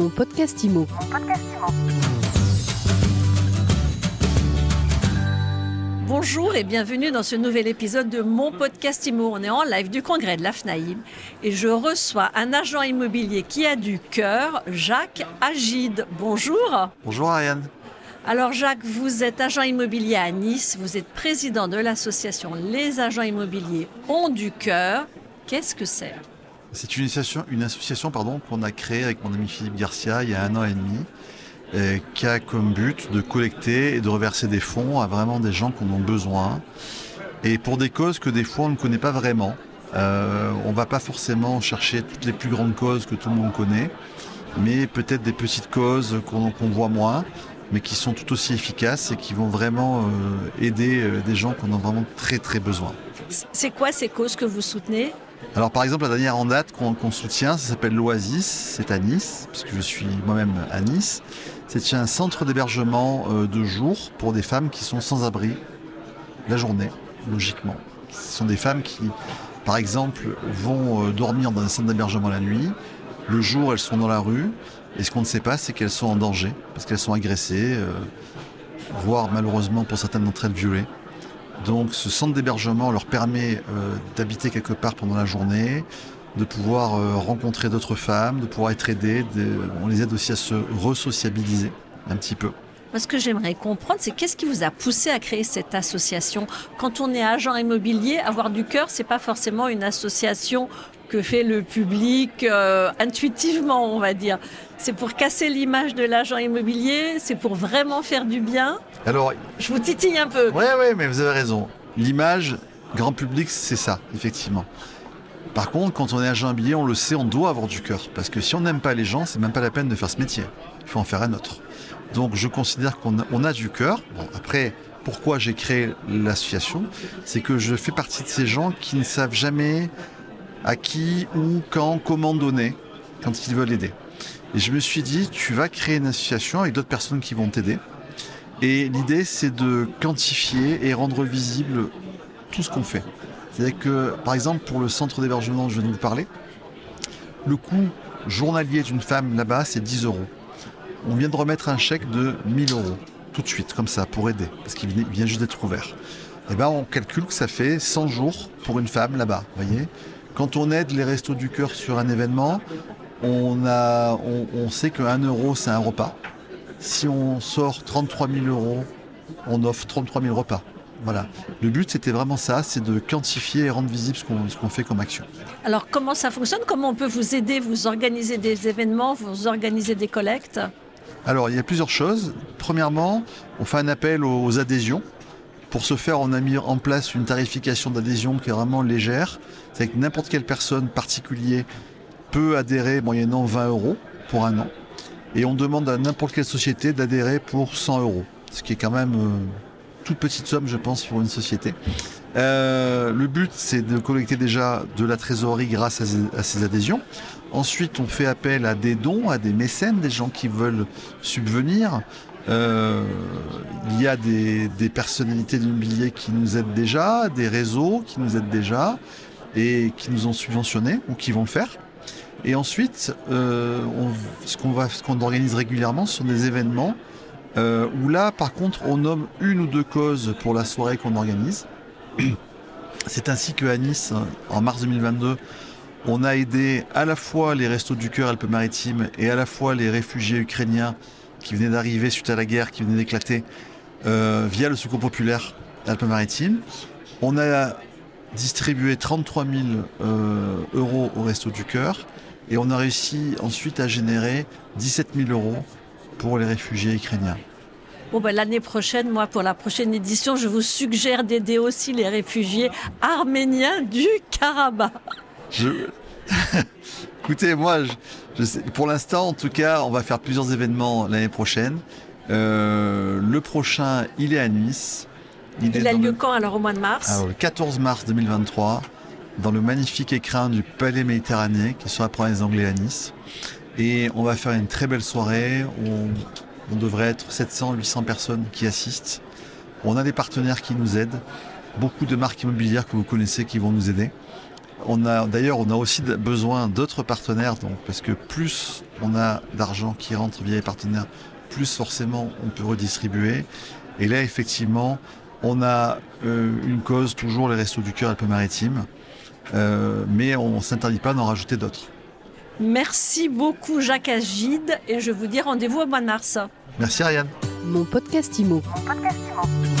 Mon podcast IMO. Bonjour et bienvenue dans ce nouvel épisode de mon podcast IMO. On est en live du congrès de l'AFNAIM et je reçois un agent immobilier qui a du cœur, Jacques Agide. Bonjour. Bonjour Ariane. Alors Jacques, vous êtes agent immobilier à Nice, vous êtes président de l'association Les agents immobiliers ont du cœur. Qu'est-ce que c'est? C'est une association, pardon, qu'on a créée avec mon ami Philippe Garcia il y a un an et demi, euh, qui a comme but de collecter et de reverser des fonds à vraiment des gens qui en ont besoin, et pour des causes que des fois on ne connaît pas vraiment. Euh, on ne va pas forcément chercher toutes les plus grandes causes que tout le monde connaît, mais peut-être des petites causes qu'on voit moins, mais qui sont tout aussi efficaces et qui vont vraiment euh, aider des gens qui en ont vraiment très très besoin. C'est quoi ces causes que vous soutenez? Alors par exemple la dernière en date qu'on soutient, ça s'appelle l'Oasis, c'est à Nice, puisque je suis moi-même à Nice. C'est un centre d'hébergement euh, de jour pour des femmes qui sont sans abri la journée, logiquement. Ce sont des femmes qui, par exemple, vont dormir dans un centre d'hébergement la nuit. Le jour, elles sont dans la rue. Et ce qu'on ne sait pas, c'est qu'elles sont en danger, parce qu'elles sont agressées, euh, voire malheureusement pour certaines d'entre elles violées. Donc ce centre d'hébergement leur permet euh, d'habiter quelque part pendant la journée, de pouvoir euh, rencontrer d'autres femmes, de pouvoir être aidées. on les aide aussi à se resociabiliser un petit peu. Ce que j'aimerais comprendre, c'est qu'est-ce qui vous a poussé à créer cette association? Quand on est agent immobilier, avoir du cœur, c'est pas forcément une association que fait le public euh, intuitivement, on va dire. C'est pour casser l'image de l'agent immobilier, c'est pour vraiment faire du bien? Alors, je vous titille un peu. Oui, oui, mais vous avez raison. L'image grand public, c'est ça, effectivement. Par contre, quand on est agent immobilier, on le sait, on doit avoir du cœur. Parce que si on n'aime pas les gens, c'est même pas la peine de faire ce métier. Il faut en faire un autre. Donc je considère qu'on a, du cœur. Après, pourquoi j'ai créé l'association? C'est que je fais partie de ces gens qui ne savent jamais à qui, où, quand, comment donner quand ils veulent aider. Et je me suis dit, tu vas créer une association avec d'autres personnes qui vont t'aider. Et l'idée, c'est de quantifier et rendre visible tout ce qu'on fait. C'est-à-dire que, par exemple, pour le centre d'hébergement dont je viens de vous parler, le coût journalier d'une femme là-bas, c'est 10 euros. On vient de remettre un chèque de 1000 euros, tout de suite, comme ça, pour aider, parce qu'il vient juste d'être ouvert. Eh ben, on calcule que ça fait 100 jours pour une femme là-bas, voyez quand on aide les restos du cœur sur un événement, on, a, on, sait que 1 euro, c'est un repas. Si on sort 33 000 euros, on offre 33 000 repas. Voilà. Le but, c'était vraiment ça, c'est de quantifier et rendre visible ce qu'on fait comme action. Alors, comment ça fonctionne? Comment on peut vous aider? Vous organisez des événements Vous organisez des collectes? Alors, il y a plusieurs choses. Premièrement, on fait un appel aux adhésions. Pour ce faire, on a mis en place une tarification d'adhésion qui est vraiment légère. C'est que n'importe quelle personne particulier peut adhérer moyennant 20 euros pour un an. Et on demande à n'importe quelle société d'adhérer pour 100 euros. Ce qui est quand même euh, toute petite somme, je pense, pour une société. Euh, le but, c'est de collecter déjà de la trésorerie grâce à ces adhésions. Ensuite, on fait appel à des dons, à des mécènes, des gens qui veulent subvenir. Euh, il y a des, personnalités de l'immobilier qui nous aident déjà, des réseaux qui nous aident déjà et qui nous ont subventionnés ou qui vont le faire. Et ensuite, euh, ce qu'on organise régulièrement, ce sont des événements euh, où là, par contre, on nomme une ou deux causes pour la soirée qu'on organise. C'est ainsi qu'à Nice, en mars 2022, on a aidé à la fois les Restos du Cœur Alpes-Maritimes et à la fois les réfugiés ukrainiens qui venait d'arriver suite à la guerre, qui venait d'éclater, euh, via le Secours populaire Alpes-Maritimes. On a distribué 33 000 euh, euros au Resto du Cœur et on a réussi ensuite à générer 17 000 euros pour les réfugiés ukrainiens. Bon, ben, l'année prochaine, moi, pour la prochaine édition, je vous suggère d'aider aussi les réfugiés arméniens du Karabakh. Je... Écoutez, moi, pour l'instant, en tout cas, on va faire plusieurs événements l'année prochaine. Euh, le prochain, il est à Nice. Il, a lieu quand alors au mois de mars? Alors, Le 14 mars 2023, dans le magnifique écrin du Palais Méditerranée, qui sera pour les Anglais à Nice. Et on va faire une très belle soirée. On, on devrait être 700-800 personnes qui assistent. On a des partenaires qui nous aident, beaucoup de marques immobilières que vous connaissez qui vont nous aider. On a d'ailleurs, on a aussi besoin d'autres partenaires, parce que plus on a d'argent qui rentre via les partenaires, plus forcément on peut redistribuer. Et là, effectivement, on a euh, une cause toujours les restos du cœur Alpes-Maritimes, euh, mais on ne s'interdit pas d'en rajouter d'autres. Merci beaucoup Jacques Agide et je vous dis rendez-vous au mois de mars. Merci Ariane. Mon podcast Imo. Mon podcast Imo.